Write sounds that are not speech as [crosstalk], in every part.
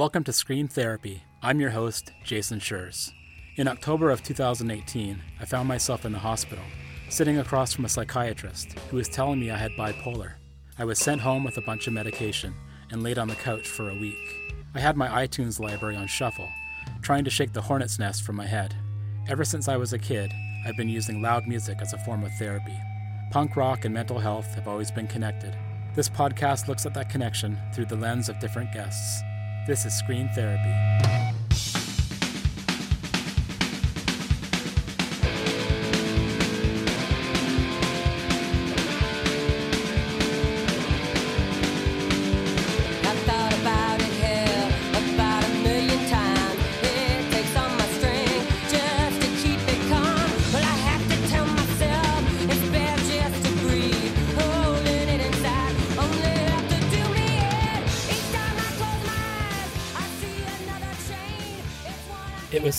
Welcome to Scream Therapy. I'm your host, Jason Schreurs. In October of 2018, I found myself in the hospital, sitting across from a psychiatrist who was telling me I had bipolar. I was sent home with a bunch of medication and laid on the couch for a week. I had my iTunes library on shuffle, trying to shake the hornet's nest from my head. Ever since I was a kid, I've been using loud music as a form of therapy. Punk rock and mental health have always been connected. This podcast looks at that connection through the lens of different guests. This is Scream Therapy.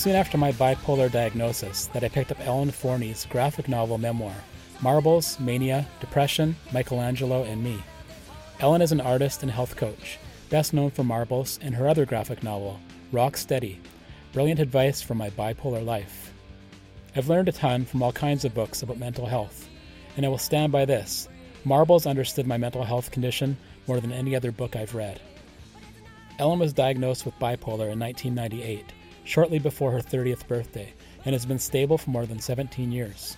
Soon after my bipolar diagnosis that I picked up Ellen Forney's graphic novel memoir, Marbles, Mania, Depression, Michelangelo, and Me. Ellen is an artist and health coach, best known for Marbles and her other graphic novel, Rock Steady, brilliant advice for my bipolar life. I've learned a ton from all kinds of books about mental health, and I will stand by this. Marbles understood my mental health condition more than any other book I've read. Ellen was diagnosed with bipolar in 1998 shortly before her 30th birthday and has been stable for more than 17 years.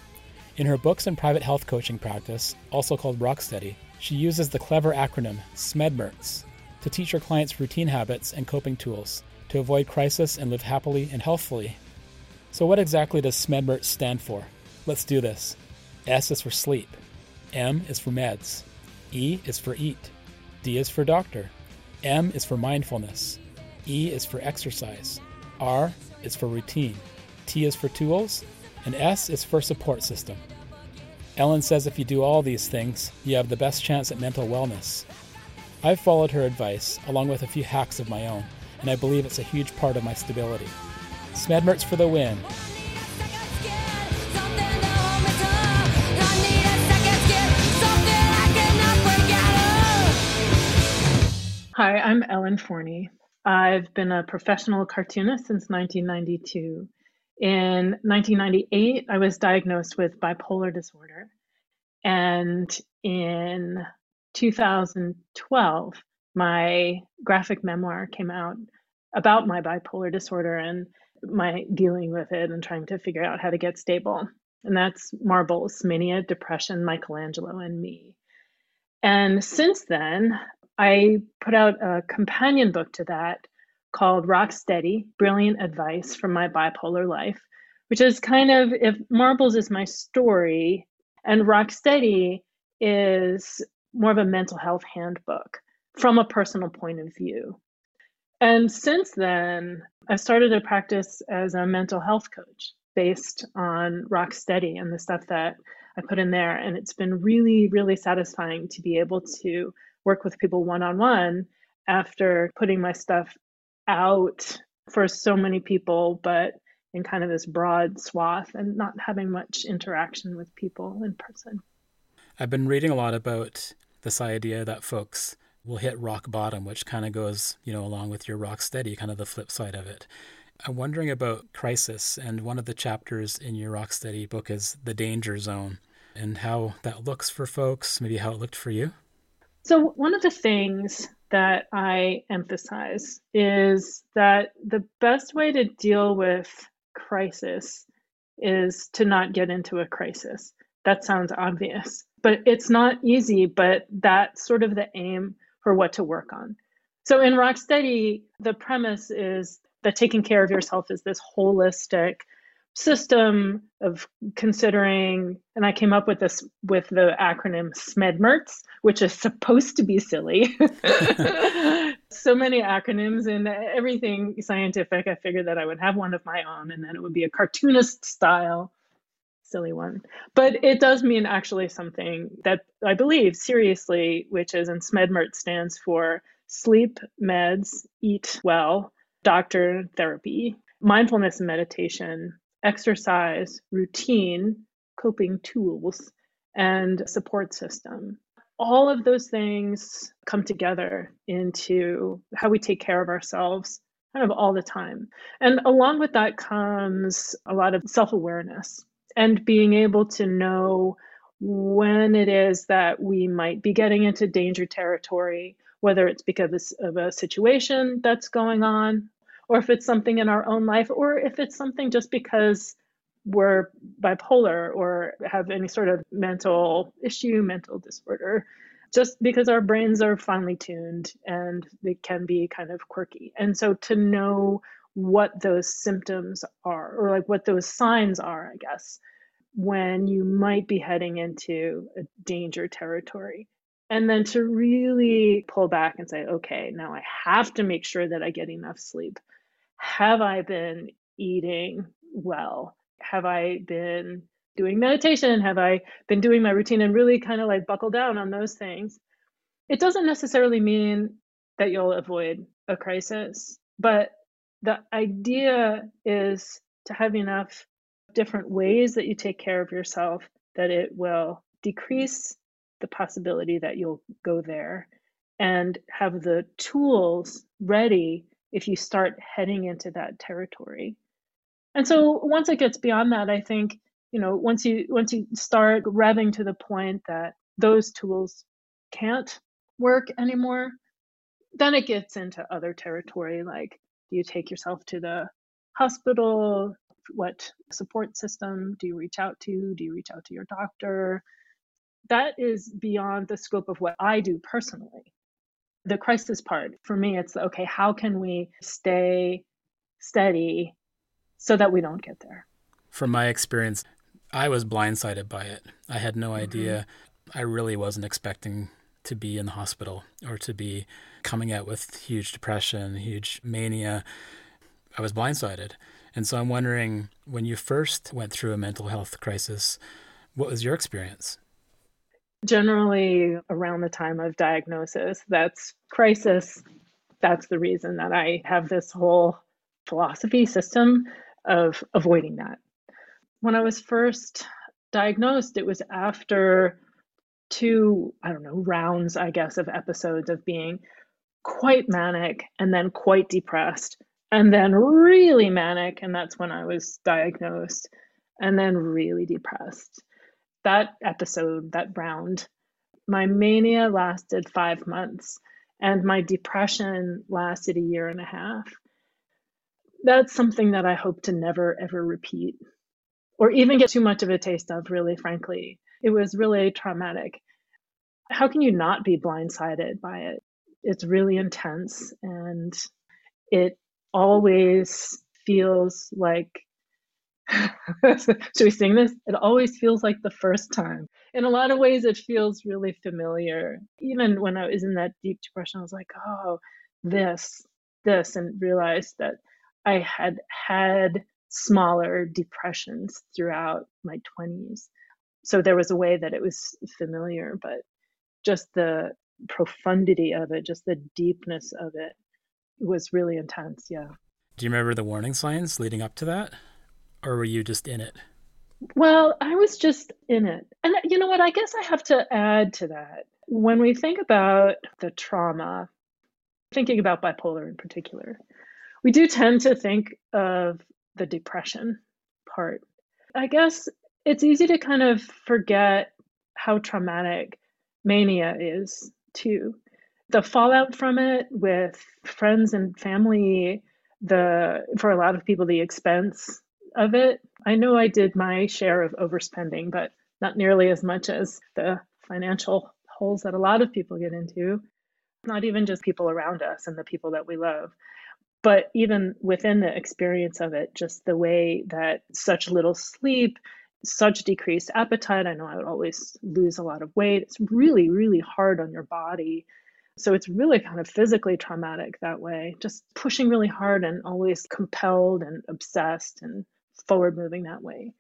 In her books and private health coaching practice, also called Rocksteady, she uses the clever acronym SMEDMERTS to teach her clients routine habits and coping tools to avoid crisis and live happily and healthfully. So, what exactly does SMEDMERTS stand for? Let's do this. S is for sleep, M is for meds, E is for eat, D is for doctor, M is for mindfulness, E is for exercise, R is for routine, T is for tools, and S is for support system. Ellen says if you do all these things, you have the best chance at mental wellness. I've followed her advice, along with a few hacks of my own, and I believe it's a huge part of my stability. Smedmerts for the win. Hi, I'm Ellen Forney. I've been a professional cartoonist since 1992. In 1998, I was diagnosed with bipolar disorder. And in 2012, my graphic memoir came out about my bipolar disorder and my dealing with it and trying to figure out how to get stable. And that's Marbles, Mania, Depression, Michelangelo, and Me. And since then, I put out a companion book to that called Rock Steady Brilliant Advice from My Bipolar Life, which is kind of if Marbles is my story and Rock Steady is more of a mental health handbook from a personal point of view. And since then, I started a practice as a mental health coach based on Rock Steady and the stuff that I put in there. And it's been really, really satisfying to be able to work with people one on one after putting my stuff out for so many people, but in kind of this broad swath and not having much interaction with people in person. I've been reading a lot about this idea that folks will hit rock bottom, which kind of goes, you know, along with your rock steady, kind of the flip side of it. I'm wondering about crisis, and one of the chapters in your rock steady book is the danger zone and how that looks for folks, maybe how it looked for you. So, one of the things that I emphasize is that the best way to deal with crisis is to not get into a crisis. That sounds obvious, but it's not easy, but that's sort of the aim for what to work on. So, in Rocksteady, the premise is that taking care of yourself is this holistic system of considering and i came up with this with the acronym smedmerts which is supposed to be silly. [laughs] [laughs] So many acronyms and everything scientific i figured that i would have one of my own and then it would be a cartoonist style silly one. But it does mean actually something that i believe seriously which is and smedmert stands for sleep meds eat well doctor therapy mindfulness and meditation exercise, routine, coping tools, and support system. all of those things come together into how we take care of ourselves kind of all the time. And along with that comes a lot of self awareness and being able to know when it is that we might be getting into danger territory, whether it's because of a situation that's going on, or if it's something in our own life, or if it's something just because we're bipolar or have any sort of mental issue, mental disorder, just because our brains are finely tuned and they can be kind of quirky. And so to know what those symptoms are, or like what those signs are, I guess, when you might be heading into a danger territory. And then to really pull back and say, okay, now I have to make sure that I get enough sleep. Have I been eating well? Have I been doing meditation? Have I been doing my routine and really kind of like buckle down on those things? It doesn't necessarily mean that you'll avoid a crisis, but the idea is to have enough different ways that you take care of yourself that it will decrease the possibility that you'll go there and have the tools ready if you start heading into that territory. And so once it gets beyond that, I think, you know, once you once you start revving to the point that those tools can't work anymore, then it gets into other territory like do you take yourself to the hospital? What support system do you reach out to? Do you reach out to your doctor? That is beyond the scope of what I do personally. The crisis part, for me, it's okay, how can we stay steady so that we don't get there? From my experience, I was blindsided by it. I had no mm-hmm. idea. I really wasn't expecting to be in the hospital or to be coming out with huge depression, huge mania. I was blindsided. And so I'm wondering when you first went through a mental health crisis, what was your experience? Generally, around the time of diagnosis, that's crisis. That's the reason that I have this whole philosophy system of avoiding that. When I was first diagnosed, it was after two, I don't know, rounds, I guess, of episodes of being quite manic and then quite depressed and then really manic. And that's when I was diagnosed and then really depressed. That episode, that round, my mania lasted five months and my depression lasted a year and a half. That's something that I hope to never, ever repeat or even get too much of a taste of, really, frankly. It was really traumatic. How can you not be blindsided by it? It's really intense and it always feels like [laughs] should we sing this? It always feels like the first time. In a lot of ways, it feels really familiar. Even when I was in that deep depression, I was like, oh, this, this, and realized that I had had smaller depressions throughout my 20s. So there was a way that it was familiar, but just the profundity of it, just the deepness of it was really intense. Yeah. Do you remember the warning signs leading up to that? Or were you just in it? Well, I was just in it. And you know what? I guess I have to add to that. When we think about the trauma, thinking about bipolar in particular, we do tend to think of the depression part. I guess it's easy to kind of forget how traumatic mania is too. The fallout from it with friends and family, the for a lot of people the expense of it. I know I did my share of overspending, but not nearly as much as the financial holes that a lot of people get into. Not even just people around us and the people that we love, but even within the experience of it, just the way that such little sleep, such decreased appetite. I know I would always lose a lot of weight. It's really, really hard on your body. So it's really kind of physically traumatic that way, just pushing really hard and always compelled and obsessed and forward moving that way.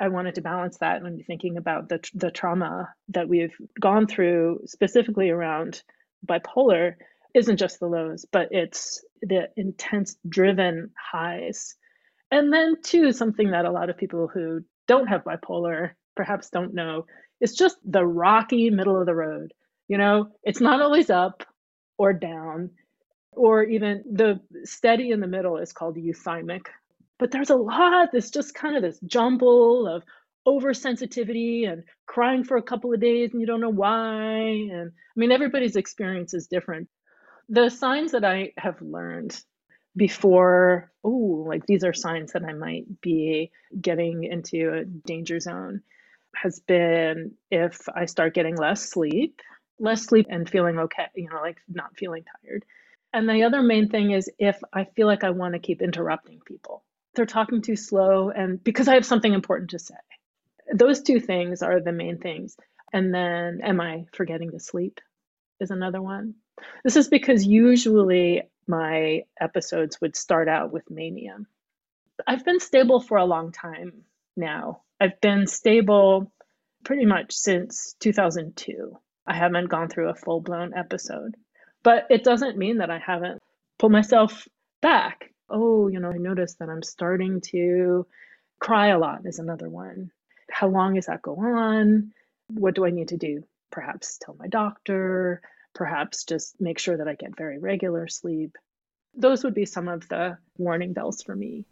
I wanted to balance that when thinking about the, the trauma that we've gone through, specifically around bipolar, isn't just the lows, but it's the intense driven highs. And then, too, something that a lot of people who don't have bipolar perhaps don't know is just the rocky middle of the road. You know, it's not always up or down, or even the steady in the middle is called euthymic. But there's a lot that's just kind of this jumble of oversensitivity and crying for a couple of days and you don't know why. And I mean, everybody's experience is different. The signs that I have learned before, oh, like these are signs that I might be getting into a danger zone, has been if I start getting less sleep, less sleep and feeling okay, you know, like not feeling tired. And the other main thing is if I feel like I want to keep interrupting people. They're talking too slow and because I have something important to say. Those two things are the main things. And then am I forgetting to sleep is another one. This is because usually my episodes would start out with mania. I've been stable for a long time now. I've been stable pretty much since 2002. I haven't gone through a full blown episode, but it doesn't mean that I haven't pulled myself back. Oh, you know, I noticed that I'm starting to cry a lot, is another one. How long does that go on? What do I need to do? Perhaps tell my doctor, perhaps just make sure that I get very regular sleep. Those would be some of the warning bells for me.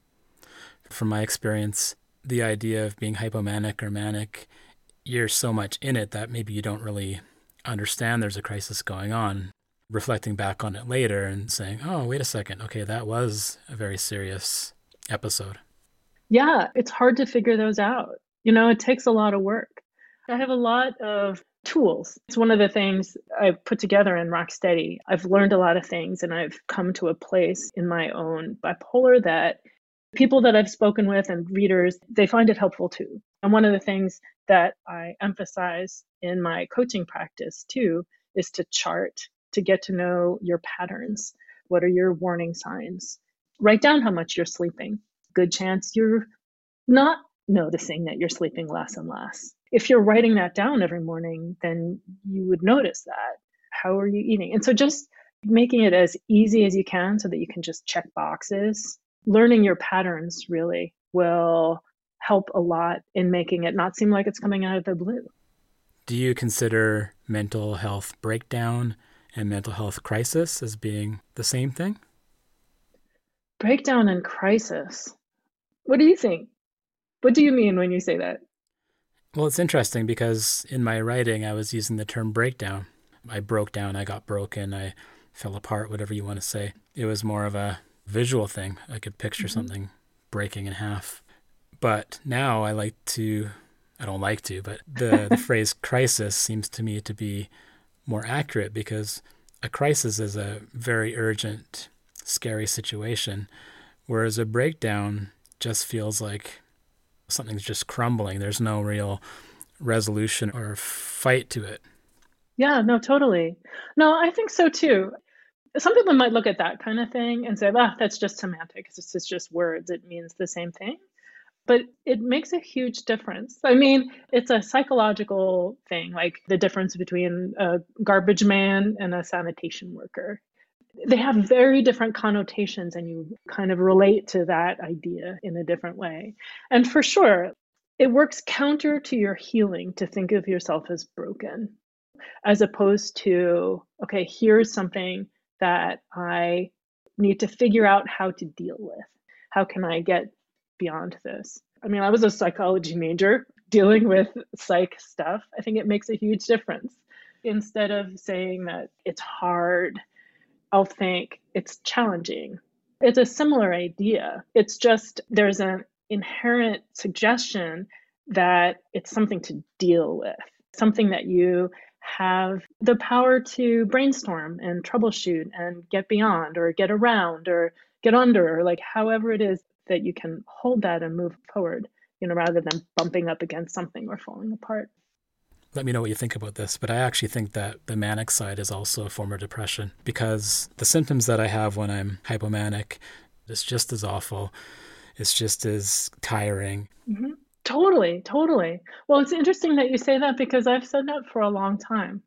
From my experience, the idea of being hypomanic or manic, you're so much in it that maybe you don't really understand there's a crisis going on. Reflecting back on it later and saying, oh, wait a second, okay, that was a very serious episode. Yeah, it's hard to figure those out. You know, it takes a lot of work. I have a lot of tools. It's one of the things I've put together in Rocksteady. I've learned a lot of things and I've come to a place in my own bipolar that people that I've spoken with and readers, they find it helpful too. And one of the things that I emphasize in my coaching practice too is to chart, to get to know your patterns. What are your warning signs? Write down how much you're sleeping. Good chance you're not noticing that you're sleeping less and less if you're writing that down every morning, then you would notice that. How are you eating? And so just making it as easy as you can so that you can just check boxes, learning your patterns really will help a lot in making it not seem like it's coming out of the blue. Do you consider mental health breakdown and mental health crisis as being the same thing? Breakdown and crisis. What do you think? What do you mean when you say that? Well, it's interesting because in my writing, I was using the term breakdown. I broke down, I got broken, I fell apart, whatever you want to say. It was more of a visual thing. I could picture mm-hmm. something breaking in half. But now I like to, I don't like to, but the, the [laughs] phrase crisis seems to me to be more accurate because a crisis is a very urgent, scary situation, whereas a breakdown just feels like something's just crumbling. There's no real resolution or fight to it. Yeah, no, totally. No, I think so too. Some people might look at that kind of thing and say, "Ah, that's just semantics. It's just words. It means the same thing." But it makes a huge difference. I mean, it's a psychological thing, like the difference between a garbage man and a sanitation worker they have very different connotations and you kind of relate to that idea in a different way. And for sure, it works counter to your healing to think of yourself as broken, as opposed to, okay, here's something that I need to figure out how to deal with. How can I get beyond this? I mean, I was a psychology major dealing with psych stuff. I think it makes a huge difference. Instead of saying that it's hard I'll think it's challenging. It's a similar idea. It's just there's an inherent suggestion that it's something to deal with, something that you have the power to brainstorm and troubleshoot and get beyond or get around or get under or like however it is that you can hold that and move forward, you know, rather than bumping up against something or falling apart let me know what you think about this, but I actually think that the manic side is also a form of depression because the symptoms that I have when I'm hypomanic is just as awful. It's just as tiring. Mm-hmm. Totally, totally. Well, it's interesting that you say that because I've said that for a long time.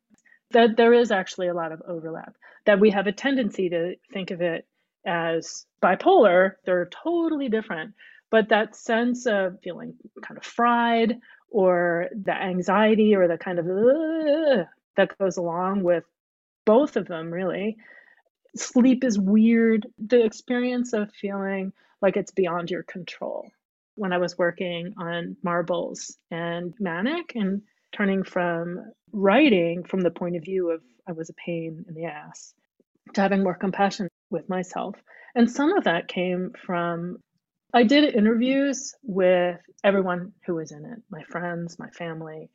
That there is actually a lot of overlap. That we have a tendency to think of it as bipolar. They're totally different. But that sense of feeling kind of fried or the anxiety or the kind of that goes along with both of them, really. Sleep is weird. The experience of feeling like it's beyond your control. When I was working on marbles and manic and turning from writing from the point of view of I was a pain in the ass to having more compassion with myself. And some of that came from I did interviews with everyone who was in it my friends, my family.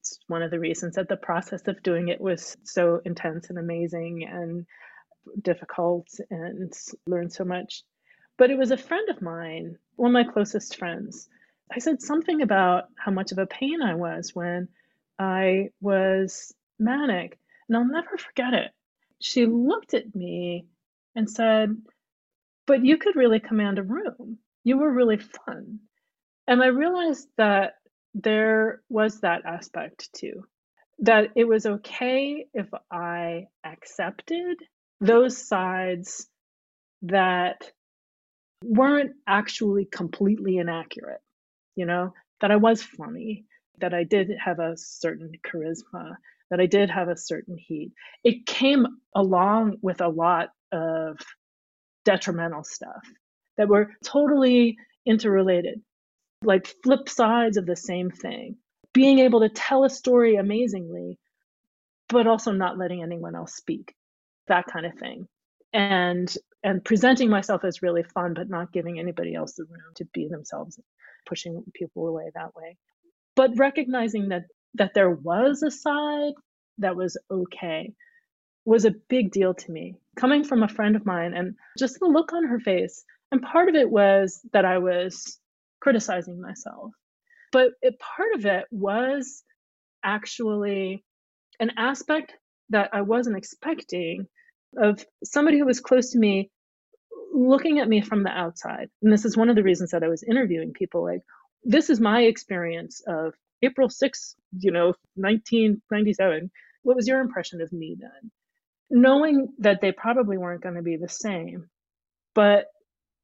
It's one of the reasons that the process of doing it was so intense and amazing and difficult and learned so much. But it was a friend of mine, one of my closest friends. I said something about how much of a pain I was when I was manic. And I'll never forget it. She looked at me and said, But you could really command a room you were really fun. And I realized that there was that aspect too. That it was okay if I accepted those sides that weren't actually completely inaccurate, you know, that I was funny, that I did have a certain charisma, that I did have a certain heat. It came along with a lot of detrimental stuff that were totally interrelated, like flip sides of the same thing. Being able to tell a story amazingly, but also not letting anyone else speak, that kind of thing. And and presenting myself as really fun, but not giving anybody else the room to be themselves, pushing people away that way. But recognizing that that there was a side that was okay was a big deal to me. Coming from a friend of mine and just the look on her face and part of it was that I was criticizing myself. But it, part of it was actually an aspect that I wasn't expecting of somebody who was close to me looking at me from the outside. And this is one of the reasons that I was interviewing people like, this is my experience of April 6th, you know, 1997. What was your impression of me then? Knowing that they probably weren't going to be the same, but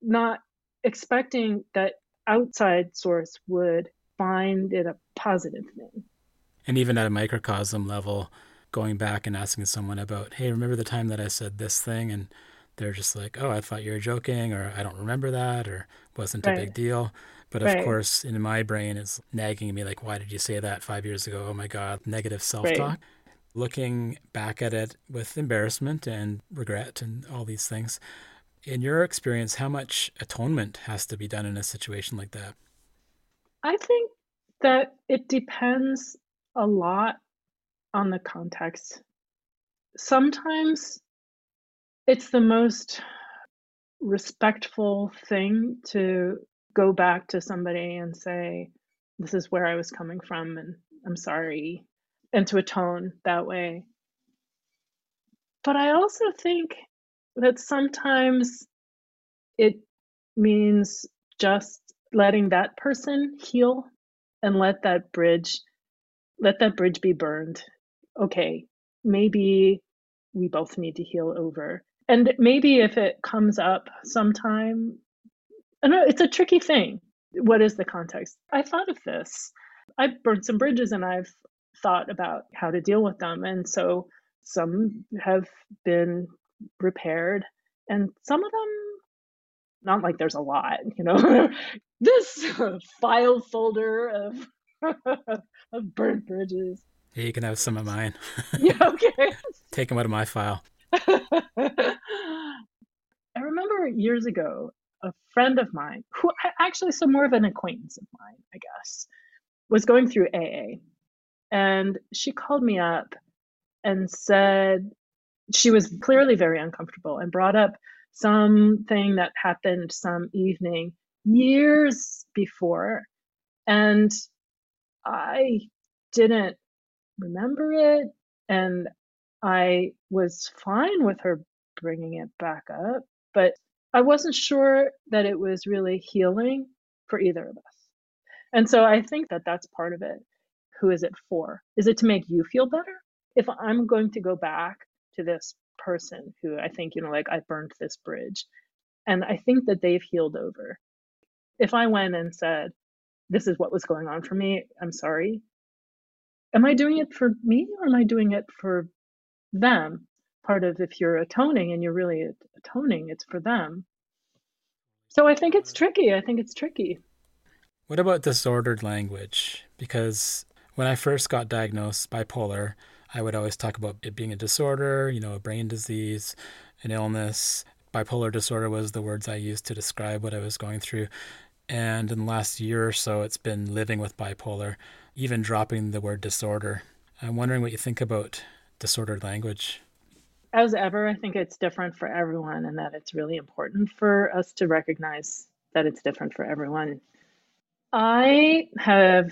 not expecting that outside source would find it a positive thing. And even at a microcosm level, going back and asking someone about, hey, remember the time that I said this thing? And they're just like, oh, I thought you were joking, or I don't remember that, or wasn't right. a big deal. But of right. course, in my brain, it's nagging me like, why did you say that five years ago? Oh my God, negative self talk. Right. Looking back at it with embarrassment and regret and all these things, in your experience, how much atonement has to be done in a situation like that? I think that it depends a lot on the context. Sometimes it's the most respectful thing to go back to somebody and say, This is where I was coming from, and I'm sorry, and to atone that way. But I also think that sometimes it means just letting that person heal and let that bridge let that bridge be burned okay maybe we both need to heal over and maybe if it comes up sometime I know it's a tricky thing. What is the context? I thought of this. I've burned some bridges and i've thought about how to deal with them and so some have been repaired and some of them not like there's a lot you know? [laughs] This file folder of [laughs] of burnt bridges. Yeah you can have some of mine. [laughs] Yeah okay. Take them out of my file. I remember years ago a friend of mine who actually so more of an acquaintance of mine i guess was going through aa and she called me up and said she was clearly very uncomfortable and brought up something that happened some evening years before. And I didn't remember it. And I was fine with her bringing it back up, but I wasn't sure that it was really healing for either of us. And so I think that that's part of it. Who is it for? Is it to make you feel better? If I'm going to go back to this person who I think, you know, like I burned this bridge. And I think that they've healed over. If I went and said, this is what was going on for me, I'm sorry, am I doing it for me or am I doing it for them? Part of if you're atoning and you're really atoning, it's for them. So I think it's tricky. I think it's tricky. What about disordered language? Because when I first got diagnosed bipolar, I would always talk about it being a disorder, you know, a brain disease, an illness. Bipolar disorder was the words I used to describe what I was going through. And in the last year or so, it's been living with bipolar, even dropping the word disorder. I'm wondering what you think about disordered language. As ever, I think it's different for everyone, and that it's really important for us to recognize that it's different for everyone. I have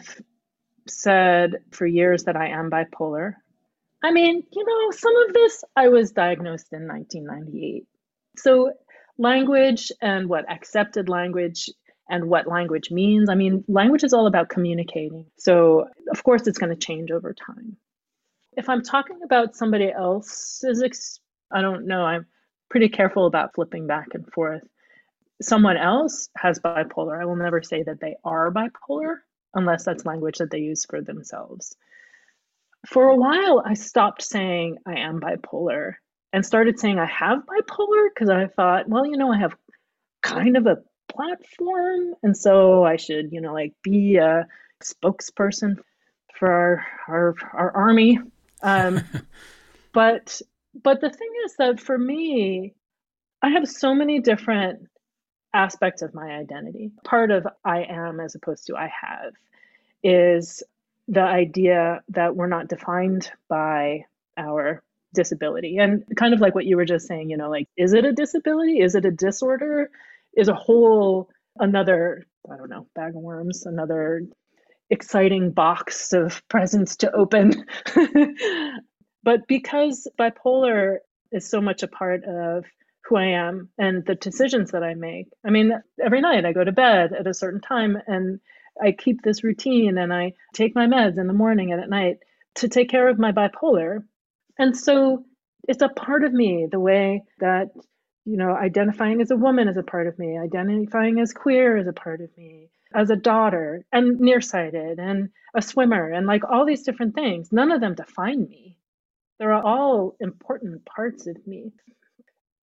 said for years that I am bipolar. I mean, you know, some of this I was diagnosed in 1998. So, language and what accepted language and what language means. I mean, language is all about communicating. So, of course, it's going to change over time. If I'm talking about somebody else's, ex- I don't know, I'm pretty careful about flipping back and forth. Someone else has bipolar. I will never say that they are bipolar unless that's language that they use for themselves. For a while, I stopped saying I am bipolar and started saying I have bipolar because I thought, well, you know, I have kind of a platform. And so I should, you know, like be a spokesperson for our, our, our army. Um, [laughs] but, but the thing is that for me, I have so many different aspects of my identity. Part of I am as opposed to I have is the idea that we're not defined by our disability. And kind of like what you were just saying, you know, like, is it a disability? Is it a disorder? Is a whole another, I don't know, bag of worms, another exciting box of presents to open. [laughs] but because bipolar is so much a part of who I am and the decisions that I make. I mean, every night I go to bed at a certain time and I keep this routine and I take my meds in the morning and at night to take care of my bipolar. And so it's a part of me, the way that, you know, identifying as a woman is a part of me, identifying as queer is a part of me, as a daughter and nearsighted and a swimmer and like all these different things. None of them define me. They're all important parts of me.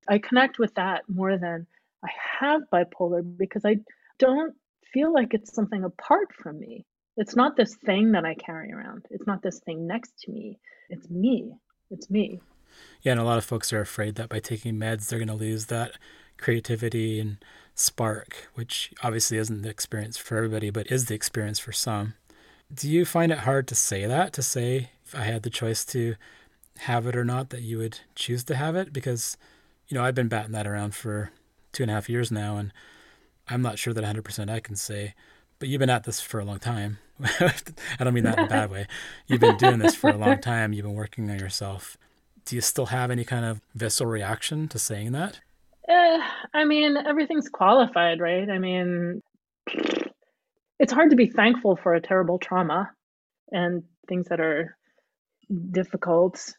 I connect with that more than I have bipolar because I don't feel like it's something apart from me. It's not this thing that I carry around. It's not this thing next to me. It's me. It's me. Yeah, and a lot of folks are afraid that by taking meds, they're going to lose that creativity and spark, which obviously isn't the experience for everybody, but is the experience for some. Do you find it hard to say that, to say if I had the choice to have it or not, that you would choose to have it? Because you know, I've been batting that around for two and a half years now, and I'm not sure that 100% I can say, but you've been at this for a long time. [laughs] I don't mean that in a bad way. You've been doing this for a long [laughs] time. You've been working on yourself. Do you still have any kind of visceral reaction to saying that? Uh, I mean, everything's qualified, right? I mean, it's hard to be thankful for a terrible trauma and things that are difficult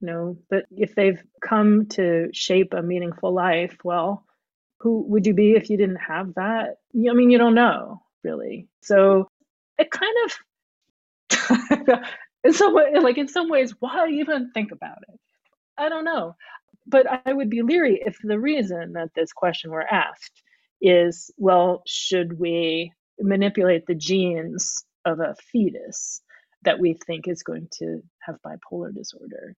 you know but if they've come to shape a meaningful life well who would you be if you didn't have that? I mean you don't know really. So it kind of [laughs] in some way like in some ways why even think about it? I don't know but i would be leery if the reason that this question were asked is well should we manipulate the genes of a fetus that we think is going to have bipolar disorder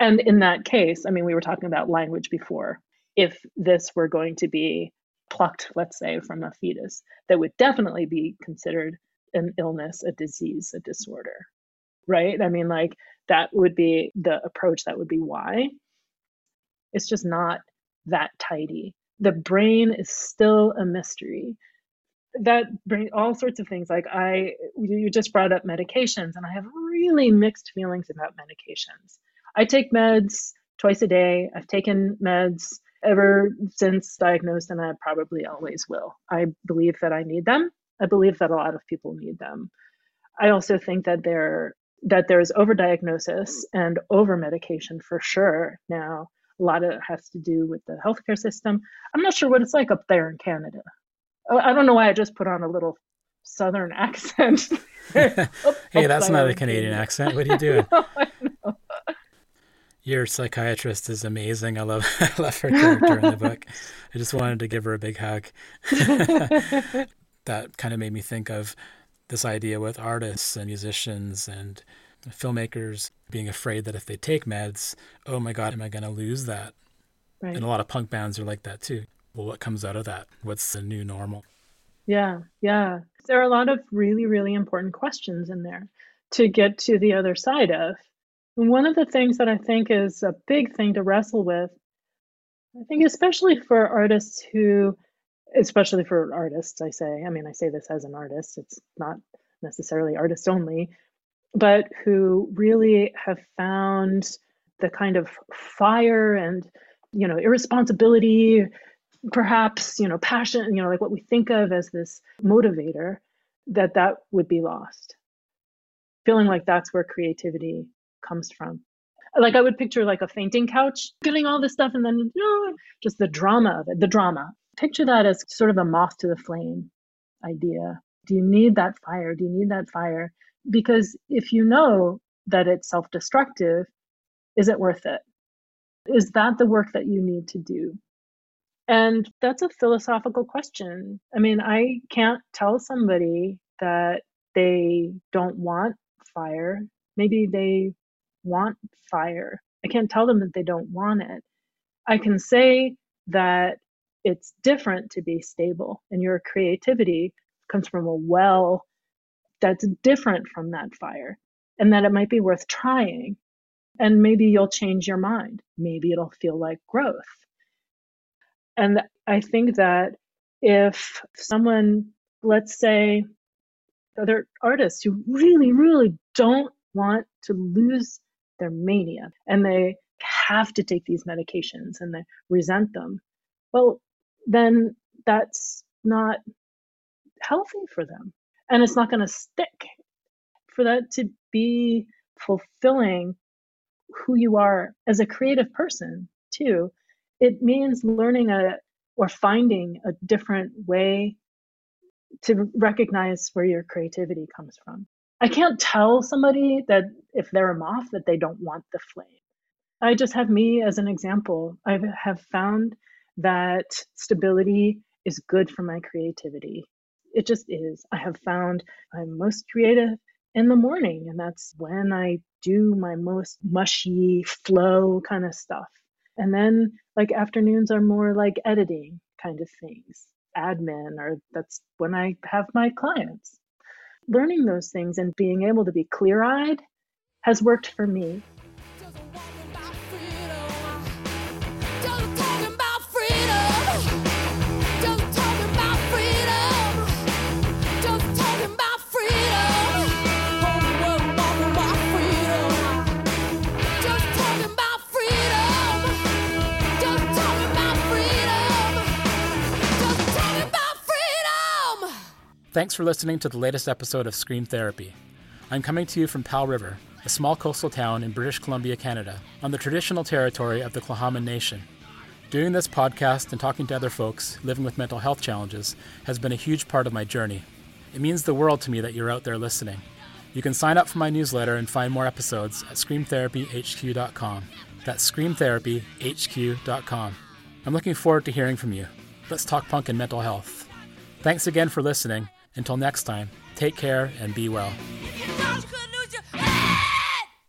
and in that case, I mean, we were talking about language before. If this were going to be plucked, let's say, from a fetus, that would definitely be considered an illness, a disease, a disorder, right? I mean, like that would be the approach, that would be why. It's just not that tidy. The brain is still a mystery. That brain, all sorts of things. Like I, you just brought up medications, and I have really mixed feelings about medications I take meds twice a day. I've taken meds ever since diagnosed, and I probably always will. I believe that I need them. I believe that a lot of people need them. I also think that there that there's overdiagnosis and over medication for sure now. A lot of it has to do with the healthcare system. I'm not sure what it's like up there in Canada. Oh, I don't know why I just put on a little southern [laughs] accent. [laughs] hey, that's not a Canadian accent. What are you doing? [laughs] Your psychiatrist is amazing. I love I love her character in the book. I just wanted to give her a big hug. that kind of made me think of this idea with artists and musicians and filmmakers being afraid that if they take meds, oh my God, am I going to lose that? Right. And a lot of punk bands are like that too. Well, what comes out of that? What's the new normal? Yeah, yeah. There are a lot of really, really important questions in there to get to the other side of. And one of the things that I think is a big thing to wrestle with, I think, especially for artists who, especially for artists, I say, I mean, I say this as an artist, it's not necessarily artist only, but who really have found the kind of fire and, you know, irresponsibility perhaps you know passion you know like what we think of as this motivator that that would be lost. Feeling like that's where creativity comes from. Like i would picture like a fainting couch getting all this stuff and then you know, just the drama of it the drama. Picture that as sort of a moth to the flame idea. Do you need that fire? Do you need that fire because if you know that it's self-destructive is it worth it is that the work that you need to do and that's a philosophical question. I mean, I can't tell somebody that they don't want fire. Maybe they want fire. I can't tell them that they don't want it. I can say that it's different to be stable and your creativity comes from a well that's different from that fire and that it might be worth trying. And maybe you'll change your mind. Maybe it'll feel like growth and I think that if someone, let's say, other artists who really, really don't want to lose their mania and they have to take these medications and they resent them, well, then that's not healthy for them and it's not going to stick. For that to be fulfilling who you are as a creative person, too, it means learning a or finding a different way to recognize where your creativity comes from. I can't tell somebody that if they're a moth that they don't want the flame. I just have me as an example. I have found that stability is good for my creativity. It just is. I have found I'm most creative in the morning, and that's when I do my most mushy flow kind of stuff. And then like afternoons are more like editing kind of things, admin, or that's when I have my clients. Learning those things and being able to be clear eyed has worked for me. Thanks for listening to the latest episode of Scream Therapy. I'm coming to you from Powell River, a small coastal town in British Columbia, Canada, on the traditional territory of the Tla'amin Nation. Doing this podcast and talking to other folks living with mental health challenges has been a huge part of my journey. It means the world to me that you're out there listening. You can sign up for my newsletter and find more episodes at screamtherapyhq.com. That's screamtherapyhq.com. I'm looking forward to hearing from you. Let's talk punk and mental health. Thanks again for listening until next time, take care and be well.